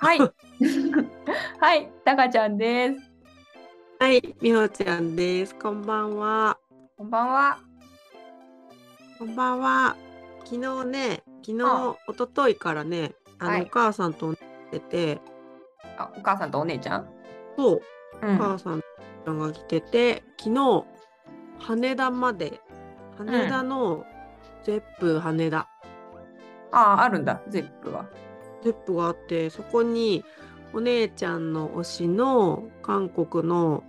はい。はい、たかちゃんです。はい、みほちゃんです。こんばんは。こんばんは。こんばんは。昨日ね、昨日、あ一昨日からね、あの、はいお母さんと寝てて、あ、お母さんとお姉ちゃん？そう、うお母さんが来てて、昨日、羽田まで、羽田のゼップ羽田、あ、あるんだ、ゼップは。 Zeppがあって、そこに、お姉ちゃんの推しの韓国の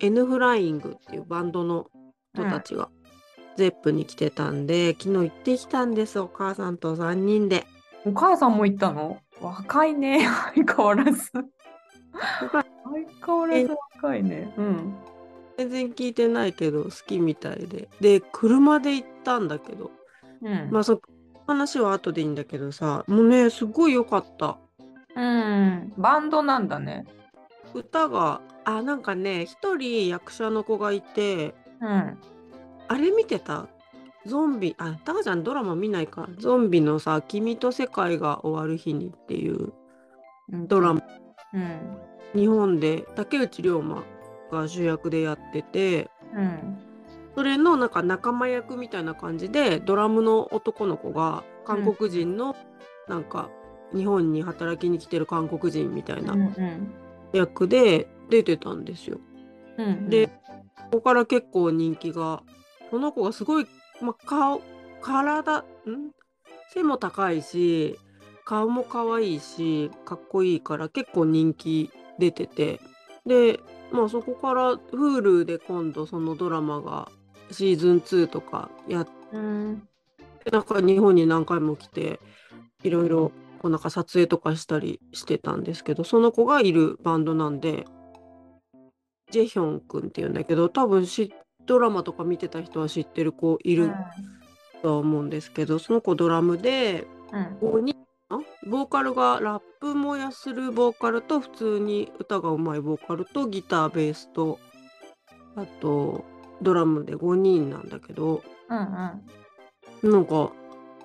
N フライングっていうバンドの人たちが、 Zeppに来てたんで、昨日行ってきたんです、お母さんと3人で。お母さんも行ったの？若いね、相変わらず。相変わらず若いね。うん。全然聞いてないけど好きみたいで。で、車で行ったんだけど、うん。まあそ話は後でいいんだけどさ、もうね、すごい良かった。うん。バンドなんだね。歌が、あ、なんかね、一人役者の子がいて、うん。あれ見てた？ゾンビ、あ、タカちゃんドラマ見ないか。ゾンビのさ、君と世界が終わる日にっていうドラマ、うん。日本で竹内涼真が主役でやってて、うん。それのなんか仲間役みたいな感じでドラムの男の子が韓国人のなんか日本に働きに来てる韓国人みたいなうん。うん。役で出てたんですよ。うん。で、ここから結構人気がこの子がすごい、まあ、顔体ん？背も高いし顔も可愛いしかっこいいから結構人気出ててでまあそこから Hulu で今度そのドラマがシーズン2とかやってうん。なんか日本に何回も来ていろいろこうなんか撮影とかしたりしてたんですけどその子がいるバンドなんでジェヒョン君っていうんだけど多分しドラマとか見てた人は知ってる子いるとは思うんですけど、その子ドラムでうん。5人かなボーカルがラップもやするボーカルと普通に歌がうまいボーカルとギターベースとあとドラムで5人なんだけどうん。うん。なんか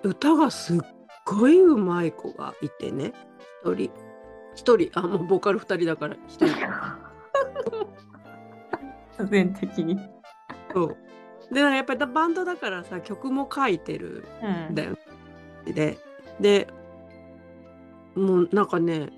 歌がすっごいうまい子がいてね一人一人あもうボーカル2人だから一人 必然的に。そうでやっぱりバンドだからさ曲も書いてるうんんだよででもうなんかね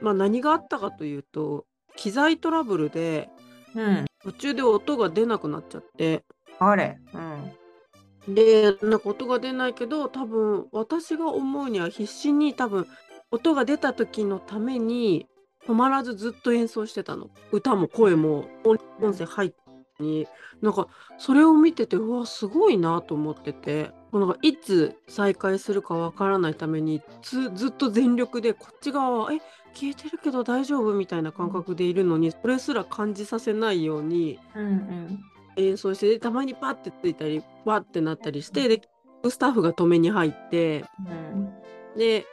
まあ何があったかというと機材トラブルでうん。途中で音が出なくなっちゃって。あれ。うん。でなんか音が出ないけど多分私が思うには必死に多分音が出た時のために止まらずずっと演奏してたの。歌も声も音音声入ってに。なんかそれを見ててうわすごいなと思ってて。なんかいつ再開するかわからないためにずずっと全力でこっち側はえ消えてるけど大丈夫みたいな感覚でいるのにそれすら感じさせないように。演奏してでたまにパッてついたりわってなったりしてでスタッフが止めに入ってうん。で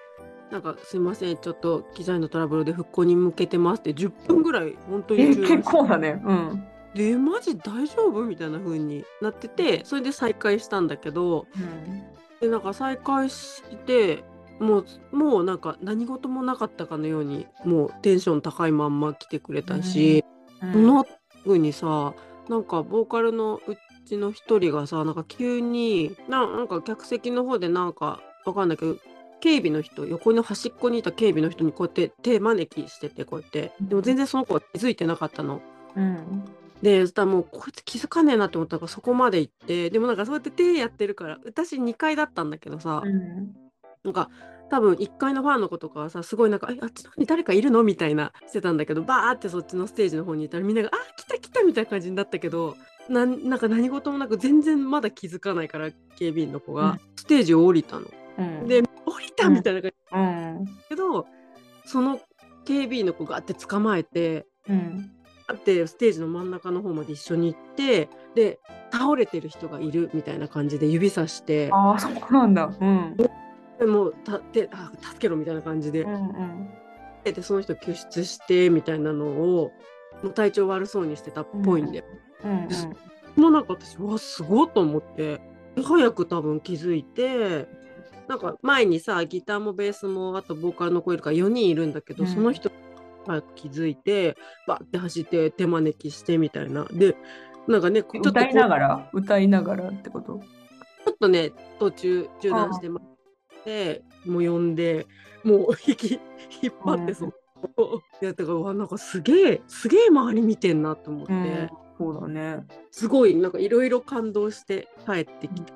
なんかすいませんちょっと機材のトラブルで復興に向けてますって10分ぐらい本当に結構だね。うん。でマジ大丈夫みたいな風になっててそれで再開したんだけどうん。でなんか再開してもうもうなんか何事もなかったかのようにもうテンション高いまんま来てくれたし、うんその後にさなんかボーカルのうちの一人がさなんか急にななんか客席の方でなんかわかんないけど警備の人横の端っこにいた警備の人にこうやって手招きしててこうやってでも全然その子は気づいてなかったの。うん。でそしたらもうこいつ気づかねえなって思ったからそこまで行ってでもなんかそうやって手やってるから私2階だったんだけどさ、うん。なんか多分1階のファンの子とかはさすごいなんか「えあっちの方に誰かいるの?」みたいなしてたんだけどバーってそっちのステージの方にいたらみんなが「あ来た来た」みたいな感じになったけどなんなんか何事もなく全然まだ気づかないから警備員の子が、うんステージを降りたの。うん。で降りたみたいな感じだうん。けど、その警備員の子があって捕まえてうん。あってステージの真ん中の方まで一緒に行ってで倒れてる人がいるみたいな感じで指さしてああ、そうなんだ。うん。でもうたであ助けろみたいな感じで。うんうん。でその人救出してみたいなのをもう体調悪そうにしてたっぽいんで、うんうん。もうなんか私うわすごいと思って早く多分気づいてなんか前にさギターもベースもあとボーカルの子いるから4人いるんだけど、うん。その人が気づいてバッて走って手招きしてみたいな。でなんかね歌いながら？歌いながらってこと？ちょっとね途中中断してまってもう呼んでもう引き引っ張ってその、やったからなんかすげえすげえ周り見てんなと思って、うん。そうだね。すごいなんかいろいろ感動して帰ってきた。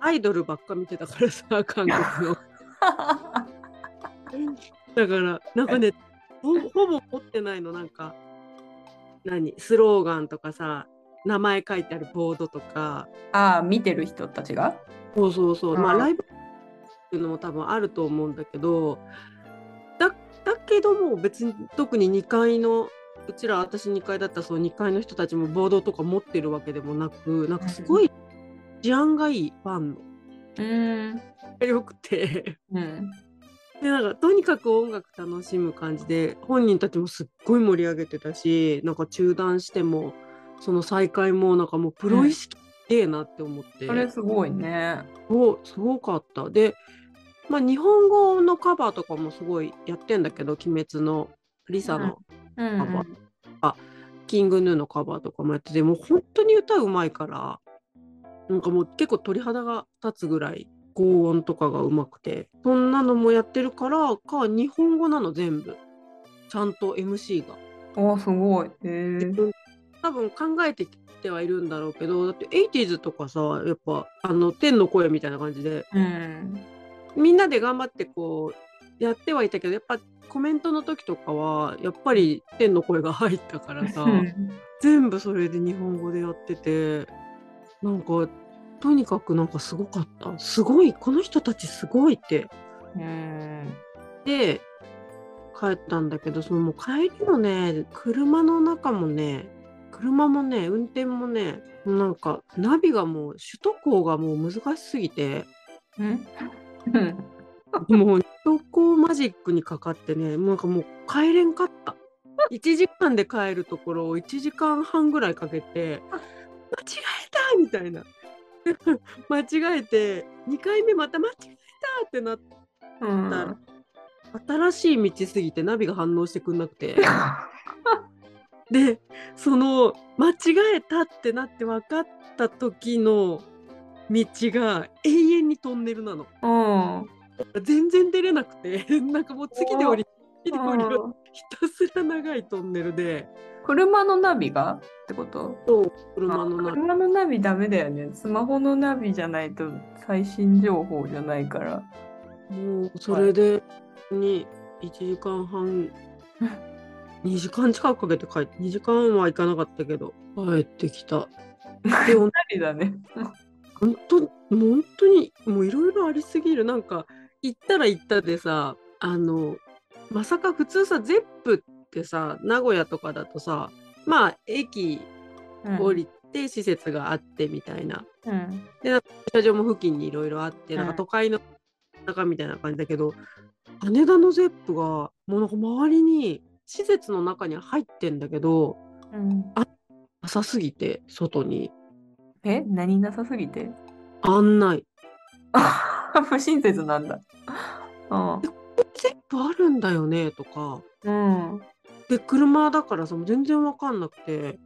アイドルばっか見てたからさ 韓国の。だからなんかねほほぼ持ってないの。なんか何スローガンとかさ名前書いてあるボードとか。ああ、見てる人たちが？そうそうそう。まあうんライブっていうのも多分あると思うんだけどだだけども別に特に2階のうちら私2階だったらそう2階の人たちもボードとか持ってるわけでもなくなんかすごい治安がいいファンのうん。よくてうん。でなんかとにかく音楽楽しむ感じで本人たちもすっごい盛り上げてたしなんか中断してもその再開もなんかもうプロ意識すげえなって思って、それすごいね。おすごかったで、まあ、日本語のカバーとかもすごいやってんだけど「鬼滅」のリサのうんカバー、キングヌーのカバーとかもやっててもう本当に歌うまいからなんかもう結構鳥肌が立つぐらい高音とかがうまくてそんなのもやってるからか日本語なの全部ちゃんと MC が。おすごい。へえ。多分考えてきてはいるんだろうけどだって 80s とかさやっぱあの天の声みたいな感じでうん。みんなで頑張ってこうやってはいたけどやっぱコメントの時とかはやっぱり天の声が入ったからさ全部それで日本語でやっててなんかとにかくなんかすごかったすごいこの人たちすごいってうん。で帰ったんだけどそのもう帰りのね車の中もね車もね運転もねなんかナビがもう首都高がもう難しすぎてうん。もう首都高マジックにかかってねもうなんかもう帰れんかった。1時間で帰るところを1時間半ぐらいかけて間違えたみたいな。間違えて2回目また間違えたってなってうん。新しい道すぎてナビが反応してくんなくて。でその間違えたってなって分かった時の道が永遠にトンネルなのうん。全然出れなくて なんかもう次で降り次で降りうんひたすら長いトンネルで車のナビがってこと？車の中車のナビダメだよね。スマホのナビじゃないと最新情報じゃないから。もうそれでに1時間半 2時間近くかけて帰って2時間は行かなかったけど帰ってきた。でナビだね。本当本当にもういろいろありすぎる。なんか行ったら行ったでさあのまさか普通さゼップってさ名古屋とかだとさまあ駅降りて施設があってみたいな、うん。駐車場も付近にいろいろあってなんかうん。都会の中みたいな感じだけど、羽田のゼップがもうなんか周りに施設の中には入ってんだけどうん、浅すぎて外にえ何なさすぎて？案内不親切なんだ。うん。ゼップあるんだよね？とかうん。で車だからさもう全然わかんなくて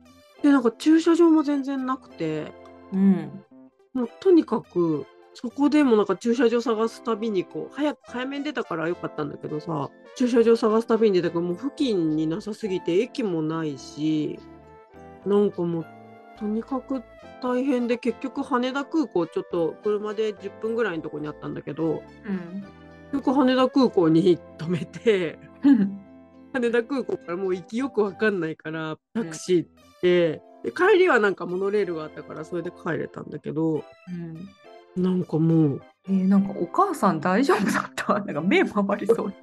でなんか駐車場も全然なくてうん。もうとにかくそこでもなんか駐車場探すたびにこう早く早めに出たからよかったんだけどさ駐車場探すたびに出たけどもう付近になさすぎて駅もないしなんかもうとにかく大変で結局羽田空港ちょっと車で10分ぐらいのとこにあったんだけどうん。結局羽田空港に止めて 羽田空港からもう行きよくわかんないからタクシーで,、で帰りはなんかモノレールがあったからそれで帰れたんだけどうん。なんかもうえーなんかお母さん大丈夫だった？なんか目回りそうな。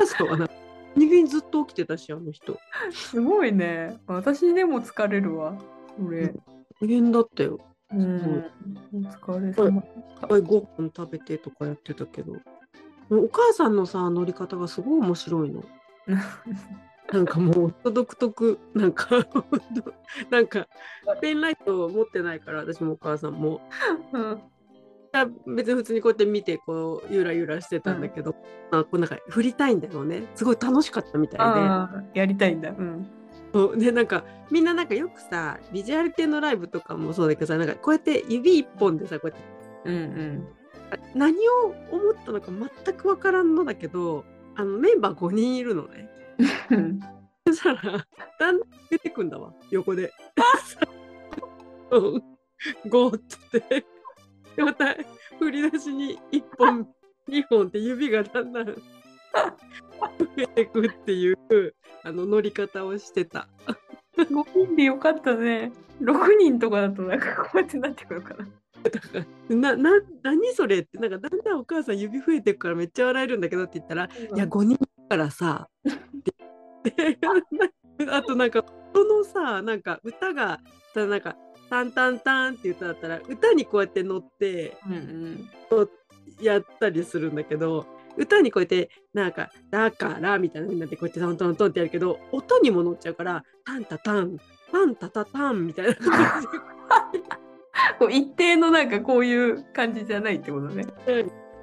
朝はな人間ずっと起きてたしあの人すごいね。私でも疲れるわ。それ。大変だったようん。お疲れ様でした。はいご飯食べてとかやってたけどお母さんのさ乗り方がすごい面白いの なんかもう独特なんか なんかペンライト持ってないから私もお母さんもうんあ別に普通にこうやって見てこうゆらゆらしてたんだけど、あこうなんか振りたいんだろうねすごい楽しかったみたいああ、やりたいんだ。うん。でそうでなんかみんななんかよくさビジュアル系のライブとかもそうだけどさなんかこうやって指一本でさこうやってうんうん。何を思ったのか全く分からんのだけどあのメンバー5人いるのね。そしたらだんだん出てくんだわ横で。うんゴーっつってでまた振り出しに1本2本って指がだんだん増えてくっていうあの乗り方をしてた。5人でよかったね。6人とかだとなんかこうやってなってくるかな。なな何それってなんかだんだんお母さん指増えてくからめっちゃ笑えるんだけどって言ったら「いや5人だからさ」で あとなんかそのさなんか歌がさなんか「タンタンタン」って歌だったら歌にこうやって乗ってうんうん。やったりするんだけど歌にこうやってなんか「だから」みたいなみんなでこうやってトントントンってやるけど音にも乗っちゃうから「タンタタン」「タンタタタン」みたいな。感じでこう一定のなんかこういう感じじゃないってことね。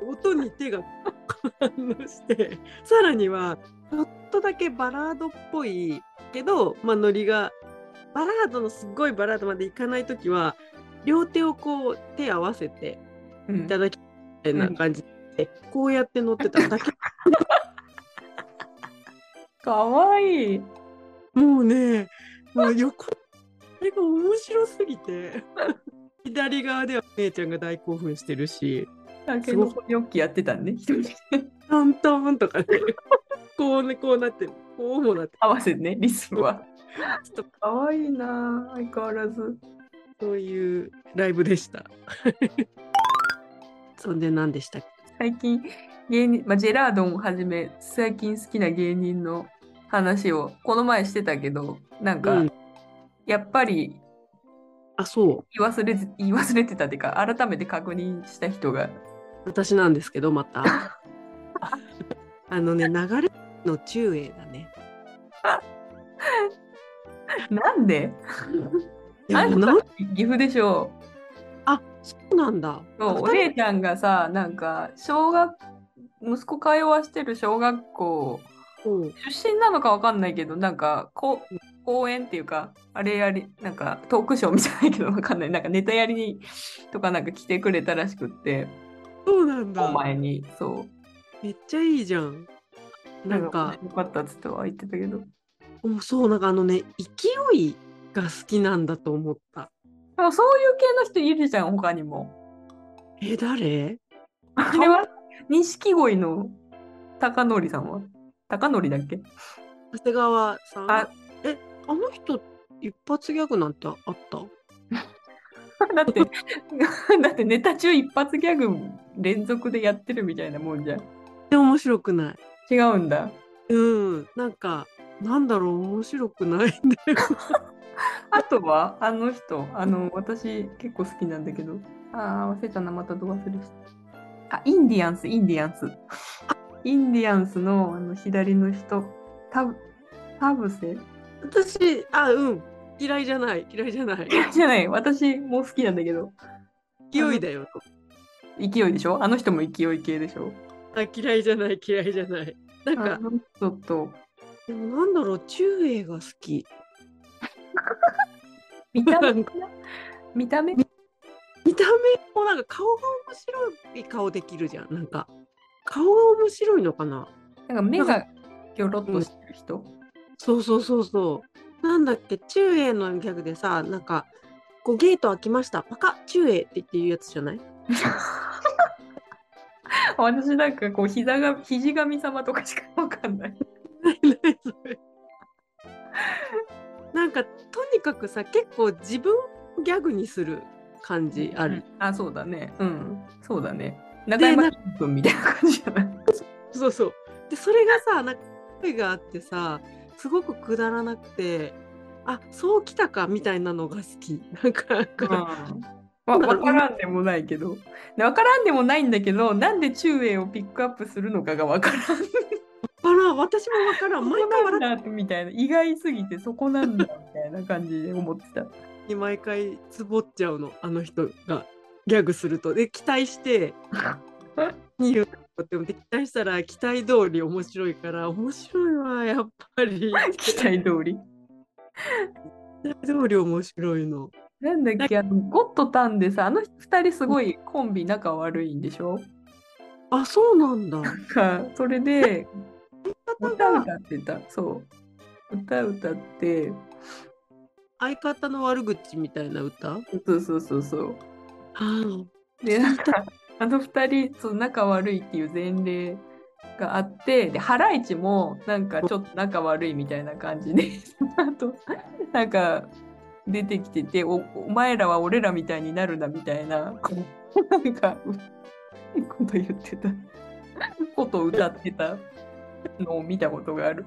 音に手が反応してさらにはちょっとだけバラードっぽいけど、まあ、ノリがバラードのすっごいバラードまでいかない時は両手をこう手合わせてうん。いただきみたいな感じで、こうやって乗ってただけ かわいい。もうねもう横あれが面白すぎて左側では姉ちゃんが大興奮してるしだけどニョッキやってたんね、一人で。タンタンとかねこうねこうなってるこうもなって合わせてね、リスムは。ちょっとかわいいなあ相変わらず。そういうライブでした。そんで何でしたっけ？最近、芸人、まあ、ジェラードンをはじめ、最近好きな芸人の話を、この前してたけど、なんか、うんやっぱりあ、そう。言い忘れて言い忘れてたっていうか、改めて確認した人が、私なんですけど、また。あのね、流れの中英だね。なんで？なんた岐阜でしょあ、そうなんだ。そうお姉ちゃんがさ、なんか、小学、息子通わしてる小学校、うん出身なのかわかんないけど、なんか、こう公演っていうか、あれやり、なんか、トークショーみたいないけどわかんない。なんか、ネタやりに、とかなんか来てくれたらしくって、そうなんだ。お前に、そう。めっちゃいいじゃん。なんか、よかったっつっては言ってたけど。そう、なんかあのね、勢いが好きなんだと思った。あそういう系の人いるじゃん、他にも。え、誰？あれは錦鯉の高則さんは？高則だっけ？長谷川さん？あえ、あの人、一発ギャグなんてあった？だって、だってネタ中一発ギャグ連続でやってるみたいなもんじゃん。で面白くない？違うんだ。うん、なんか、なんだろう、面白くないんだよ。あとは、あの人、あの、私結構好きなんだけど、ああ、忘れたな、またど忘れした。あ、インディアンス、インディアンス。インディアンスのあの左の人、タブ、タブセ？私、あ、うん、嫌いじゃない、嫌いじゃない。じゃない、私も好きなんだけど、勢いだよ。勢いでしょ？あの人も勢い系でしょ？あ、嫌いじゃない、嫌いじゃない。なんか、あの人と、でもなんだろう、中英が好き。見た目見た目？見た目もなんか顔が面白い顔できるじゃん。なんか、顔が面白いのかな？なんか目がギョロッとしてる人、そうそうそうそう。なんだっけ、中英のギャグでさ、なんか、こうゲート開きました。パカッ中英って言って言うやつじゃない？私なんかこう膝が肘神様とかしかわかんない。何それなんかとにかくさ結構自分をギャグにする感じある、あ、そうだね。うん。そうだね。中山君みたいな感じじゃない？そうそうでそれがさなんか声があってさすごくくだらなくてあそうきたかみたいなのが好きなんかなんか、わわからんでもないけど。でわからんでもないんだけど、なんで中英をピックアップするのかがわからん。私もわからん。毎回笑なんだみたいな。意外すぎてそこなんだみたいな感じで思ってた。って毎回つぼっちゃうのあの人がギャグすると。で期待して。に言うでも期待したら期待通り面白いから面白いわやっぱり。期待通り？期待通り面白いの。なんだっけ、あのゴッドタンでさ、あの二人すごいコンビ仲悪いんでしょ？あそうなんだ。それで歌歌ってた。そう。歌歌って、相方の悪口みたいな歌？そうそうそうそう。あで、なんか、あの二人、そう仲悪いっていう前例があって、で、ハライチも、なんかちょっと仲悪いみたいな感じで、その後、なんか、出てきててお、お前らは俺らみたいになるなみたいな、なんか、こと言ってた、ことを歌ってたのを見たことがある。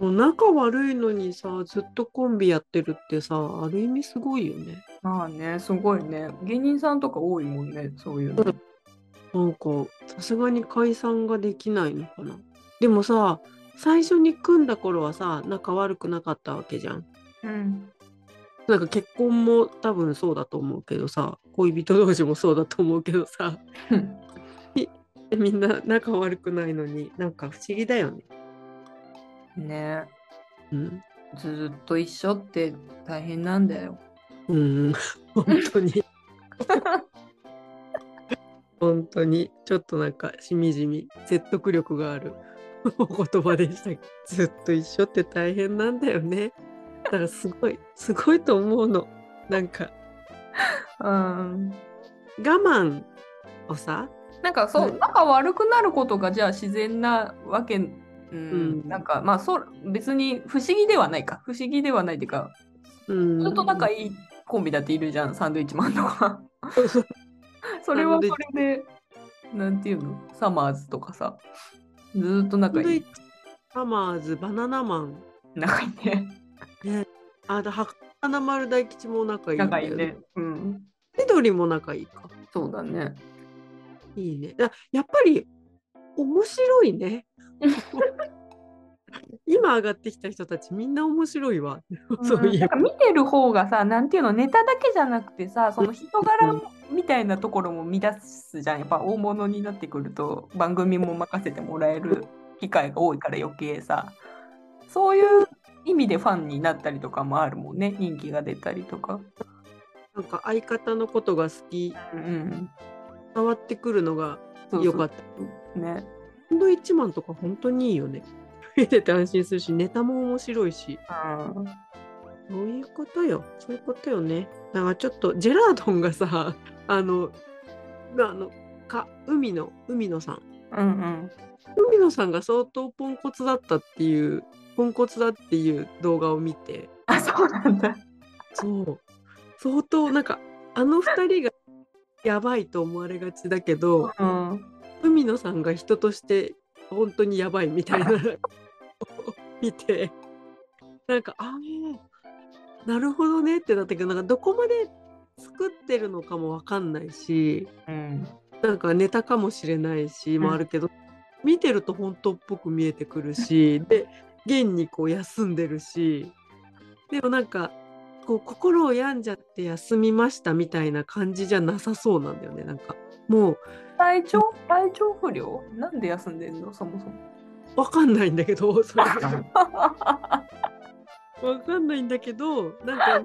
もう仲悪いのにさずっとコンビやってるってさある意味すごいよねまあね、すごいね。芸人さんとか多いもんね、そういうの。なんかさすがに解散ができないのかなでもさ最初に組んだ頃はさ仲悪くなかったわけじゃんうん。なんか結婚も多分そうだと思うけどさ恋人同士もそうだと思うけどさ みんな仲悪くないのになんか不思議だよね。ね。うん。ずっと一緒って大変なんだよ。うん 本当に。本当に。ちょっとなんかしみじみ説得力がある。お言葉でしたずっと一緒って大変なんだよね。だからすごいすごいと思うの。なんか。うん。我慢をさなんかそう、うん仲悪くなることがじゃあ自然なわけ、うん、うんなんかまあそう別に不思議ではないか。不思議ではないっていうか、うんずっと仲いいコンビだっているじゃん、サンドイッチマンとか。それはそれで、なんていうの？サマーズとかさ、ずっと仲いい。サマーズバナナマン仲いいね。あだは花丸大吉も仲いい仲いいね。うん。緑も仲いいかそうだね。いいねややっぱり面白いね 今上がってきた人たちみんな面白いわそういえばなんか見てる方がさ、なんていうの、ネタだけじゃなくてさ、その人柄みたいなところも乱すじゃん。やっぱ大物になってくると、番組も任せてもらえる機会が多いから余計さ、そういう意味でファンになったりとかもあるもんね。人気が出たりとか。なんか相方のことが好きうん。伝わってくるのがそうそうよかったた。ね。サンドイッチマンとか本当にいいよね見てて安心するしネタも面白いしうん。そういうことよ。そういうことよね。だからちょっとジェラードンがさ、あの、あの、か、海の、海野さん。うんうん。海野さんが相当ポンコツだったっていう、ポンコツだっていう動画を見て、あ、そうなんだ。そう。相当、なんか、あの二人がやばいと思われがちだけど、うん。海野さんが人として本当にやばいみたいな 見てなんかああなるほどねってなったけどなんかどこまで作ってるのかもわかんないしうん。なんかネタかもしれないしもあるけど、見てると本当っぽく見えてくるし で現にこう休んでるしでもなんかこう心を病んじゃって休みましたみたいな感じじゃなさそうなんだよねなんかもう体調体調不良？なんで休んでんの？そもそも。わかんないんだけど、それがわかんないんだけど、なんか、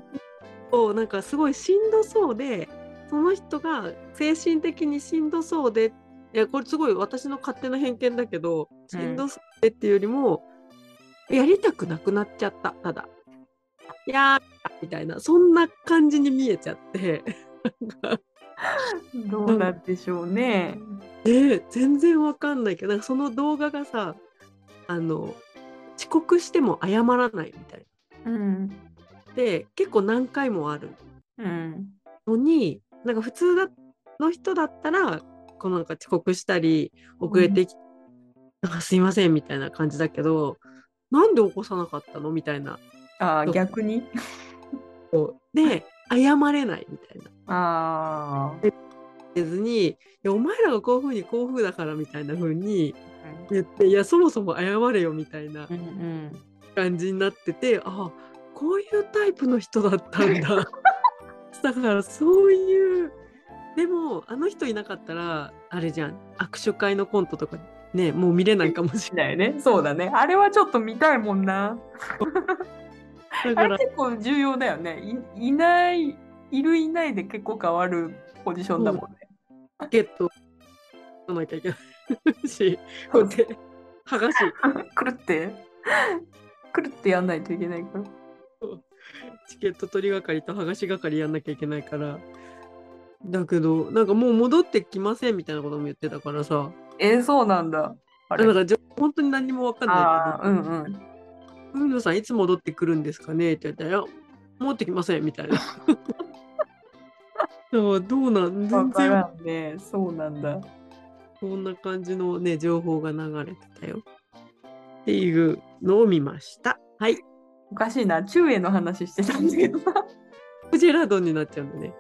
こうなんかすごいしんどそうで、その人が精神的にしんどそうで、いや、これすごい私の勝手な偏見だけど、しんどそうでっていうよりも、やりたくなくなっちゃった、ただ。いやー、みたいな、そんな感じに見えちゃって、どうなんでしょうね。で全然わかんないけどなんかその動画がさあの遅刻しても謝らないみたいうん。なで結構何回もあるうん。のになんか普通だの人だったらこうなんか遅刻したり遅れてき、なんかすいませんみたいな感じだけどなんで起こさなかったのみたいなああ、逆に？で謝れないみたいなああ。言えずにいやお前らがこういうふうにこういうふうだからみたいな風に言っていやそもそも謝れよみたいなうんうん。感じになっててあこういうタイプの人だったんだ だからそういうでもあの人いなかったらあれじゃん握手会のコントとかねもう見れないかもしれないね。そうだね。あれはちょっと見たいもんな。だからあれ結構重要だよね。いいない、いるいないで結構変わるポジションだもんね。チケット取らなきゃいけないしこうやって剥がし くるって、くるってやんないといけないから。チケット取り係と剥がし係やんなきゃいけないからだけどなんかもう戻ってきませんみたいなことも言ってたからさえー、そうなんだ。あれだからじゃ本当に何も分かんないけどうんうん。「海野さんいつ戻ってくるんですかね?」って言ったら「いや戻ってきません」みたいな。だからどうなんわ全然からんね。そうなんだ。こんな感じのね情報が流れてたよ。っていうのを見ました。はい。おかしいな。中英の話してたんだけどな。ジェラドンになっちゃうんだね。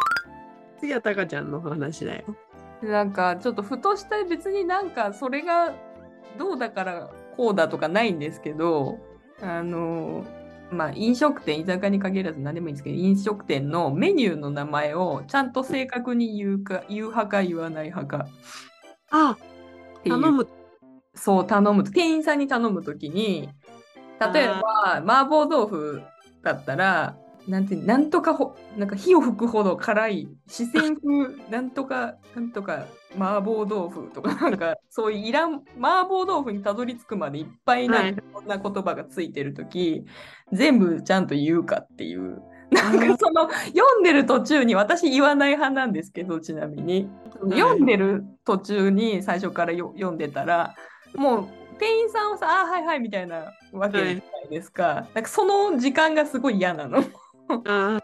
次はタカちゃんの話だよ。なんかちょっとふとした別になんかそれがどうだからこうだとかないんですけどあのまあ飲食店居酒屋に限らず何でもいいんですけど飲食店のメニューの名前をちゃんと正確に言うか言う派か言わない派か。あ頼む。そう頼む。と店員さんに頼むときに例えば麻婆豆腐だったらなんてなんとかほなんか火を吹くほど辛い四川風 なんとかなんとか麻婆豆腐とか なんかそういういらん麻婆豆腐にたどり着くまでいっぱいなはい。こんな言葉がついてるとき、全部ちゃんと言うかっていう。なんかその読んでる途中に私言わない派なんですけどちなみに。読んでる途中に最初からよ読んでたらもう店員さんはさ「あーはいはい」みたいなわけじゃないですか,、なんかその時間がすごい嫌なの。あ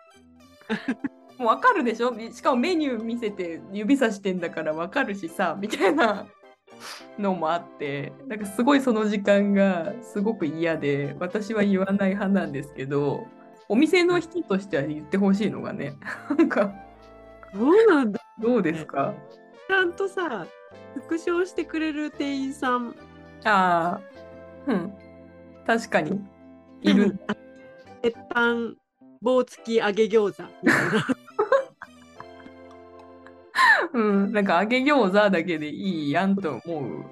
もうわかるでしょ？しかもメニュー見せて指さしてんだからわかるしさみたいな のもあって。なんかすごいその時間がすごく嫌で私は言わない派なんですけどお店の人としては言ってほしいのがねなんかそうなんだ。どうですか？ちゃんとさ、復唱してくれる店員さん。ああうん。確かに。いる。鉄板棒付き揚げ餃子みたいな。うん、なんか揚げ餃子だけでいいやんと思う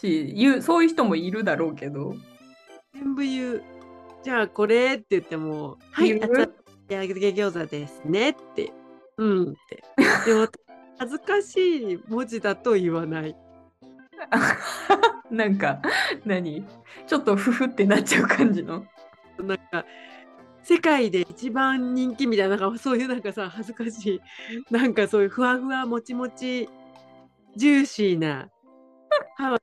しそういう人もいるだろうけど全部言う。じゃあこれって言っても、はい、揚げ餃子ですねって。うんって。でも恥ずかしい文字だと言わない。なんか何？ちょっとフフってなっちゃう感じのなんか世界で一番人気みたいななんかそういうなんかさ恥ずかしい。なんかそういうふわふわもちもちジューシーなハワ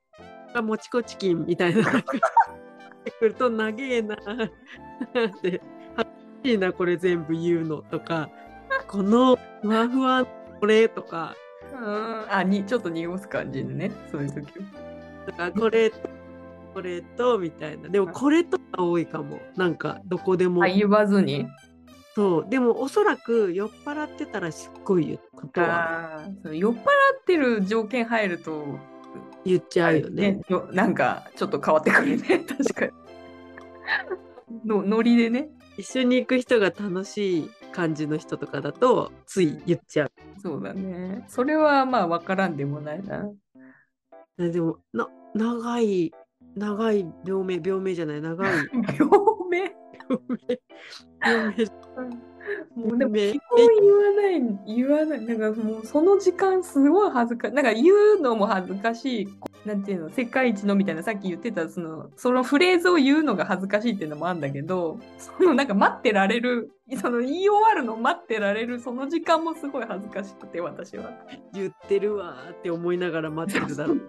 イもちこチキンみたいななんかってくると長えな。って恥ずかしいなこれ全部言うのとかこのふわふわこれとか。うん。あにちょっと濁す感じでねそういう時とかこれこれとみたいな。でもこれとが多いかも。なんかどこでも。あ言わずに？そう。でもおそらく酔っ払ってたらすっごい言うことは。酔っ払ってる条件入ると言っちゃうよね。よなんかちょっと変わってくるね。確かに。のノリでね。一緒に行く人が楽しい感じの人とかだとつい言っちゃう。そうだね。それはまあ分からんでもないな。ねでもな長い長い病名病名じゃない長い。病名。病名。もうでもめ基本言わない言わない。なんかもうその時間すごい恥ずかなんか言うのも恥ずかしい。なんていうの世界一のみたいな。さっき言ってたそのそのフレーズを言うのが恥ずかしいっていうのもあるんだけどそのなんか待ってられるその言い終わるの待ってられるその時間もすごい恥ずかしくて私は。言ってるわーって思いながら待ってるだろ。う。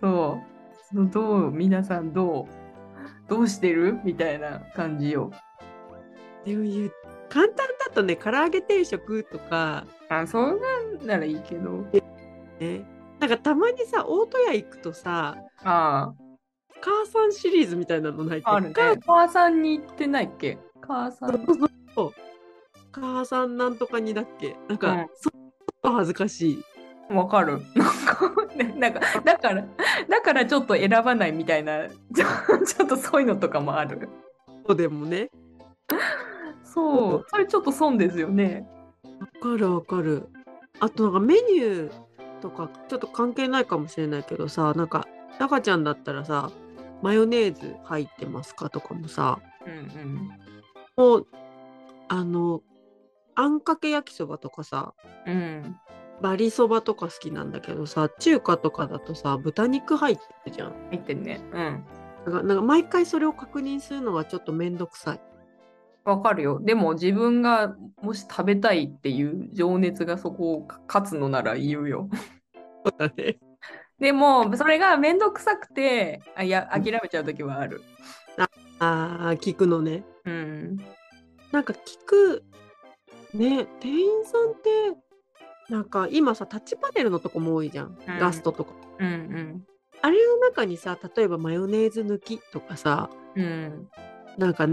そうそのどう皆さんどうどうしてる？みたいな感じよ。でも言う簡単だとね唐揚げ定食とかあそんなんならいいけど。ねなんかたまにさ大戸屋行くとさあ母さんシリーズみたいなのない？あ、あるね母。母さんに行ってないっけ？母さん。母さんなんとかにだっけ？なんか、うんそっと恥ずかしい。わかる。なんか、ね、なんか、だから、だからちょっと選ばないみたいな、ちょちょっとそういうのとかもある。そうでもね。そう、それちょっと損ですよね。かるわかる。あとなんかメニューとかちょっと関係ないかもしれないけどさなんか赤ちゃんだったらさマヨネーズ入ってますかとかもさうんうん。もうあのあんかけ焼きそばとかさうん。バリそばとか好きなんだけどさ中華とかだとさ豚肉入ってるじゃん。入ってんね。うん。なんかなんか毎回それを確認するのはちょっとめんどくさい。わかるよ。でも自分がもし食べたいっていう情熱がそこを勝つのなら言うよ。そうだね。でも、それがめんどくさくて、あいや、諦めちゃうときはある。ああ聞くのね。うん。なんか聞くね店員さんってなんか今さタッチパネルのとこも多いじゃん、うんガストとか。うんあれの中にさ例えばマヨネーズ抜きとかさうん。うん。なんか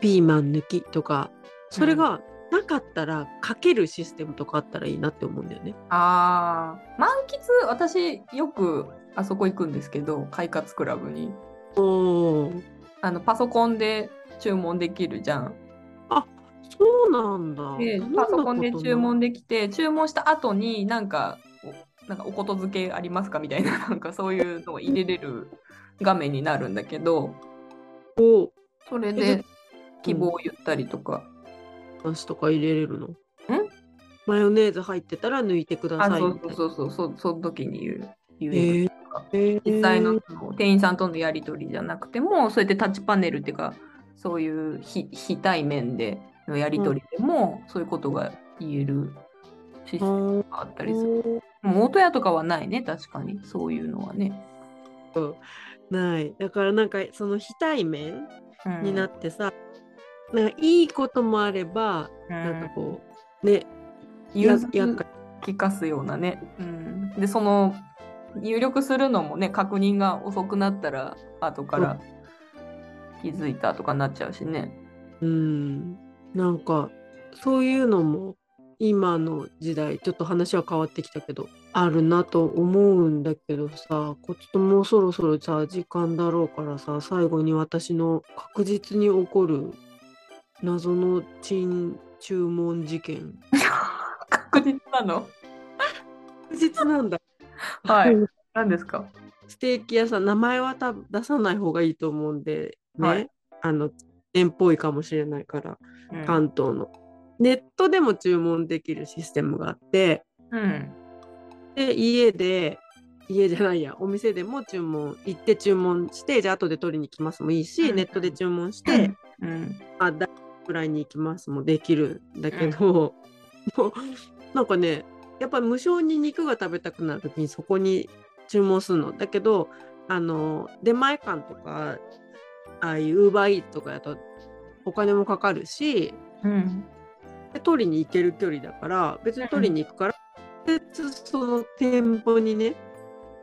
ピーマン抜きとかそれがなかったらかけるシステムとかあったらいいなって思うんだよね。ああ、満喫、私よくあそこ行くんですけど、快活クラブに。おーあの、パソコンで注文できるじゃん。そうなんだ。で、パソコンで注文でできて、注文した後になんか、おなんかおことづけありますか？みたいな、なんかそういうのを入れれる画面になるんだけど、こえそれで希望を言ったりとか。う話とか入れれるの？マヨネーズ入ってたら抜いてくだあ、そうさいみたいな。そうそうそう、その時に言う。言えるえーえー実際の店員さんとのやり取りじゃなくても、そうやってタッチパネルっていうか、そういう非非対面でのやり取りでも、そういうことが言えるシステムがあったりする。もう大戸屋とかはないね、確かに。そういうのはね。ない。だからなんかその非対面うんになってさ、なんかいいこともあれば、なんかこうねやっか聞かすようなね。うん、で、その入力するのもね、確認が遅くなったら、後から気づいたとかなっちゃうしね。うんなんかそういうのも今の時代ちょっと話は変わってきたけどあるなと思うんだけどさこっちともうそろそろさ時間だろうからさ最後に私の確実に起こる謎の珍注文事件。確実なの？確実なんだ。はい。何ですか？ステーキ屋さん名前は多分出さない方がいいと思うんでね、はい。あの店っぽいかもしれないからうん。関東の、ネットでも注文できるシステムがあってうん。で家で家じゃないやお店でも注文行って注文してじゃあ後で取りに来ますもいいし、うん。ネットで注文して、うん。あだぐらいに行きますもできるんだけど、もうなんかねやっぱり無償に肉が食べたくなる時にそこに注文するの。だけどあの出前館とかああいうウーバーイーツとかだとお金もかかるしうん。で取りに行ける距離だから別に取りに行くから、別その店舗にね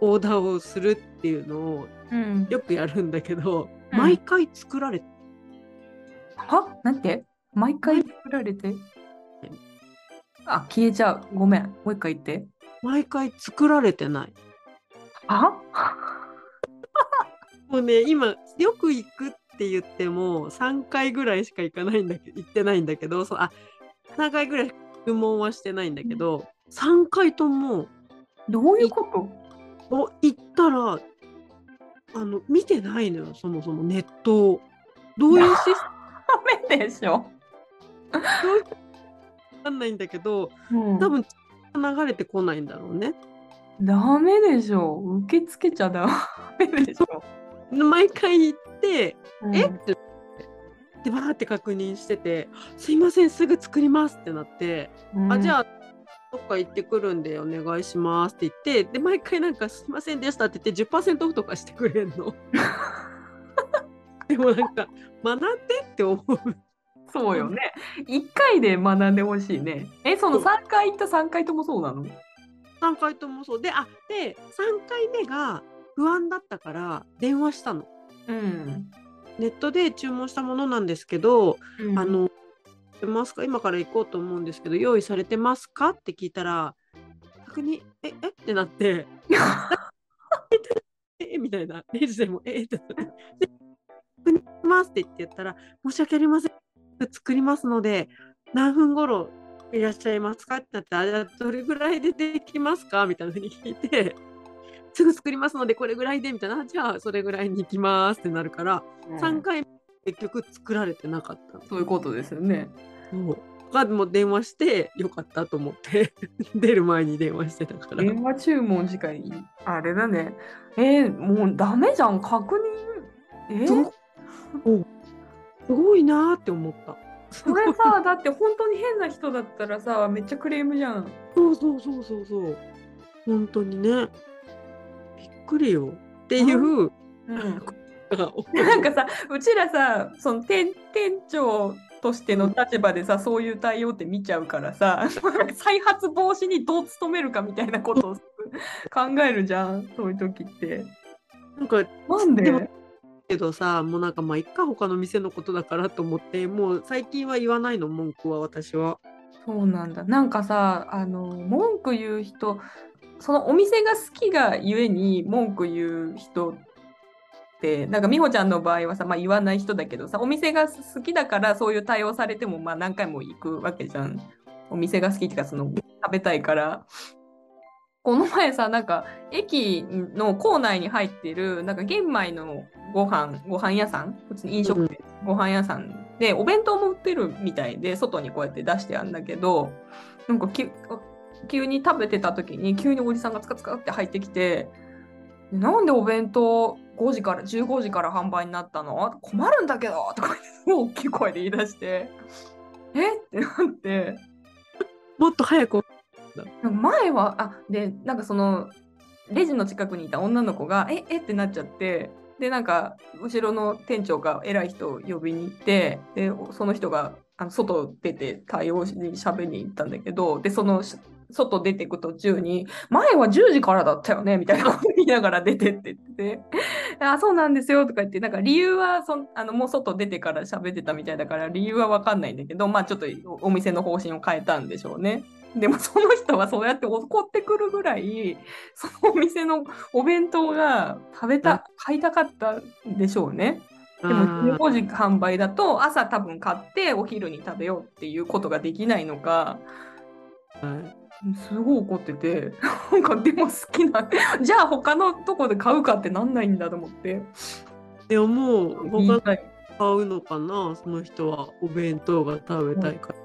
オーダーをするっていうのをうん。よくやるんだけど、うん毎回作られては？なんて？毎回作られて？あ、消えちゃう。ごめん。もう一回言って。毎回作られてない。あもうね今よく行くって言っても3回ぐらいしか行かないんだけど行ってないんだけどそうあ3回ぐらい注文はしてないんだけど、3回ともどういうこと？お行ったらあの見てないのよそもそもネットをどういうシステダメでしょ。ムかわかんないんだけどうん多分流れてこないんだろうね。ダメでしょ。受け付けちゃダメでしょ。毎回行って、うんえ？ってでバーって確認してて「すいませんすぐ作ります」ってなって。あじゃあどっか行ってくるんでお願いしますって言ってで毎回なんか「すいませんでした」って言って10%オフとかしてくれんの。でもなんか学んでって思う。そうよね。1回で学んでほしいね。え、そのそう3回行った3回ともそうなの？3回ともそうであで3回目が不安だったから電話したの。うん。ネットで注文したものなんですけど、うん。あ、の出ますか？今から行こうと思うんですけど用意されてますか？って聞いたら逆に「ええ？っ?」てなって「え？みたいな。レジでも「え？ってなって「で確認します」って言って言ったら「申し訳ありません。作りますので何分頃いらっしゃいますか？ってなって、あどれぐらいでできますか？みたいなふうに聞いて、すぐ作りますので、これぐらいでみたいな、あじゃあそれぐらいに行きますってなるから、3回結局作られてなかったの。そういうことですよね。そうがもう電話してよかったと思って 出る前に電話してたから。電話注文しかいい。あれだね。えー、もうダメじゃん、確認。えー、おすごいなーって思った。それさ、だって本当に変な人だったらさ、めっちゃクレームじゃん。そうそうそうそうそう。本当にね。くりよ。っていう。うん、なんかさ、うちらさ、その店店長としての立場でさ、そういう対応って見ちゃうからさ、再発防止にどう努めるかみたいなことを考えるじゃん、そういう時って。なんかなんで？でもけどさもうなんかまあいっか他の店のことだからと思ってもう最近は言わないの文句は私は。そうなんだ。なんかさ、あの、文句言う人、そのお店が好きがゆえに文句言う人って、なんか美穂ちゃんの場合はさ、まあ言わない人だけどさ、お店が好きだからそういう対応されても、まあ何回も行くわけじゃん。お店が好きっていうか、その食べたいから。この前さ、なんか駅の構内に入ってる、なんか玄米のご飯、ご飯屋さん、普通に飲食店、ご飯屋さんで、お弁当も売ってるみたいで、外にこうやって出してあるんだけど、なんかき急に食べてた時に、急におじさんがつかつかって入ってきて、でなんでお弁当5時から、15時から販売になったの困るんだけど！とか言って、すごい大きい声で言い出して、え？ってなって、もっと早く。前は、あ、で、なんかその、レジの近くにいた女の子が、え、えってなっちゃって、で、なんか、後ろの店長が偉い人を呼びに行って、で、その人が、あの外出て対応しに喋りに行ったんだけど、で、その、し外出てく途中に、前は10時からだったよねみたいなこと言いながら出てって言ってて、あ、そうなんですよとか言って、なんか理由はそんあのもう外出てから喋ってたみたいだから、理由はわかんないんだけど、まあちょっとおお店の方針を変えたんでしょうね。でもその人はそうやって怒ってくるぐらい、そのお店のお弁当が食べた、買いたかったんでしょうね。でもあー15時販売だと朝多分買ってお昼に食べようっていうことができないのか、はいすごい怒ってて、なんかでも好きな、じゃあ他のとこで買うかってなんないんだと思って。でももう他の買うのかなその人はお弁当が食べたいから。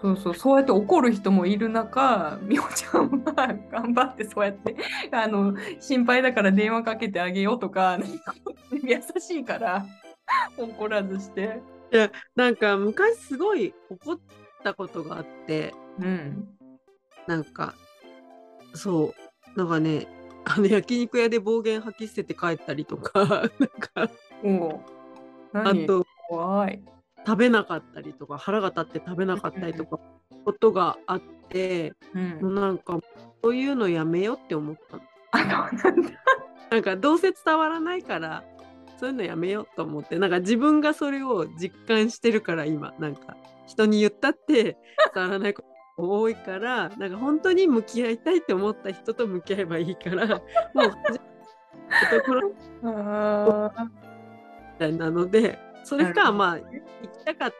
そうそう、そうやって怒る人もいる中、みほちゃんは頑張ってそうやって、あの、心配だから電話かけてあげようとか、優しいから怒らずして。なんか昔すごい怒ったことがあってうん。なんかそう。なんかねあの焼肉屋で暴言吐き捨てて帰ったりとか なんかあ何？と怖い。食べなかったりとか腹が立って食べなかったりとかことがあってうん。もうなんかそういうのやめようって思ったの。なんだ。なんかどうせ伝わらないからそういうのやめようと思ってなんか自分がそれを実感してるから今なんか人に言ったって伝わらないこと多いからなんか本当に向き合いたいって思った人と向き合えばいいから もうところみたいなのでそれかまあ行きたかった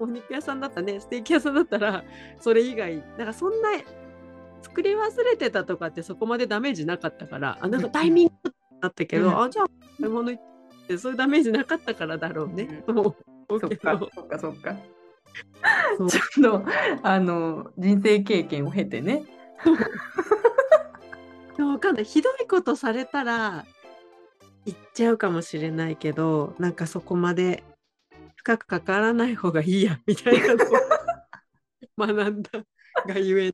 お肉屋さんだったね。ステーキ屋さんだったらそれ以外なんかそんな作り忘れてたとかってそこまでダメージなかったからあなんかタイミングだったけど、うん。あじゃあ買い物行ってそういうダメージなかったからだろうね、と思うけそっかど、そっか、そっか。ちょっと、あの、人生経験を経てね。わかんないひどいことされたら行っちゃうかもしれないけどなんかそこまで深く関わらない方がいいやみたいなのを 学んだがゆえ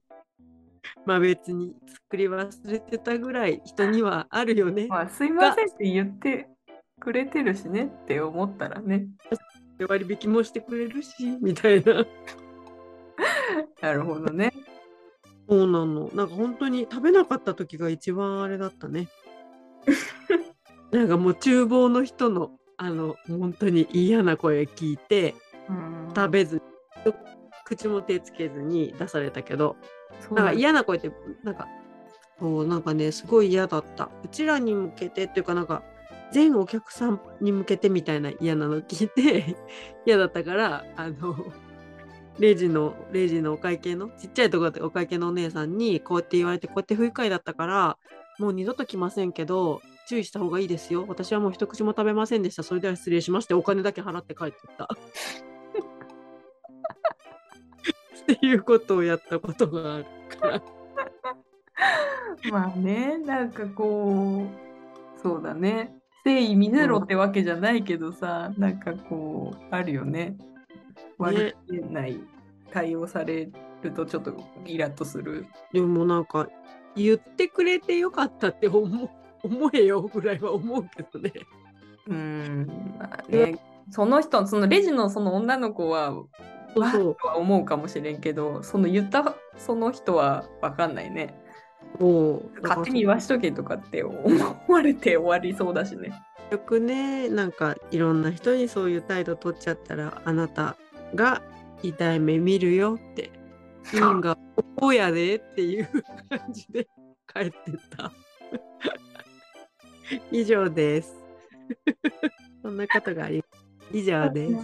まあ別に作り忘れてたぐらい人にはあるよね。まあ、すいませんって言ってくれてるしねって思ったらね。で割引もしてくれるしみたいな。なるほどね。そうなの。なんか本当に食べなかった時が一番あれだったね。なんかもう厨房の人のあの本当に嫌な声聞いてうん食べずに口も手つけずに出されたけどなんか嫌な声ってなんかそうなんかねすごい嫌だったうちらに向けてっていうかなんか全お客さんに向けてみたいな嫌なの聞いて 嫌だったからあのレジの、レジのお会計の、ちっちゃいところでお会計のお姉さんにこうやって言われて、こうやって不愉快だったから、もう二度と来ませんけど、注意した方がいいですよ。私はもう一口も食べませんでした。それでは失礼しまして、お金だけ払って帰ってった。っていうことをやったことがあるから。まあね、なんかこう、そうだね。誠意見せろってわけじゃないけどさ、なんかこう、あるよね。悪気ない対応されるとちょっとイラッとする。でもなんか、言ってくれてよかったって思う 思えよぐらいは思うけどね。うーん、まあね。その人、そのレジのその女の子は、わそうそうーとは思うかもしれんけど、その言ったその人はわかんないね。勝手に言わしとけとかって思われて終わりそうだしね。よくねなんかいろんな人にそういう態度取っちゃったらあなたが痛い目見るよって「運がこうやで」っていう感じで帰ってった。以上です。そんなことがあり。以上です。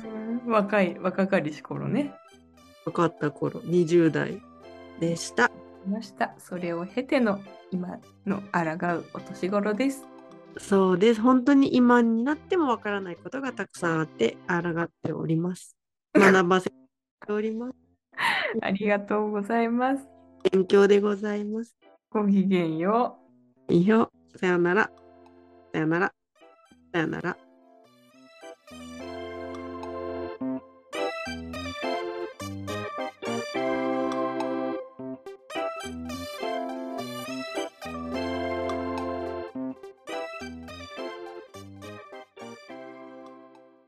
若い、若かりし頃ね。分かった頃20代でした。いました。それを経ての今の抗うお年頃です。そうです。本当に今になってもわからないことがたくさんあって、抗っております。学ばせております。ありがとうございます。勉強でございます。ごきげんよう。いいよ。さよなら。さよなら。さよなら。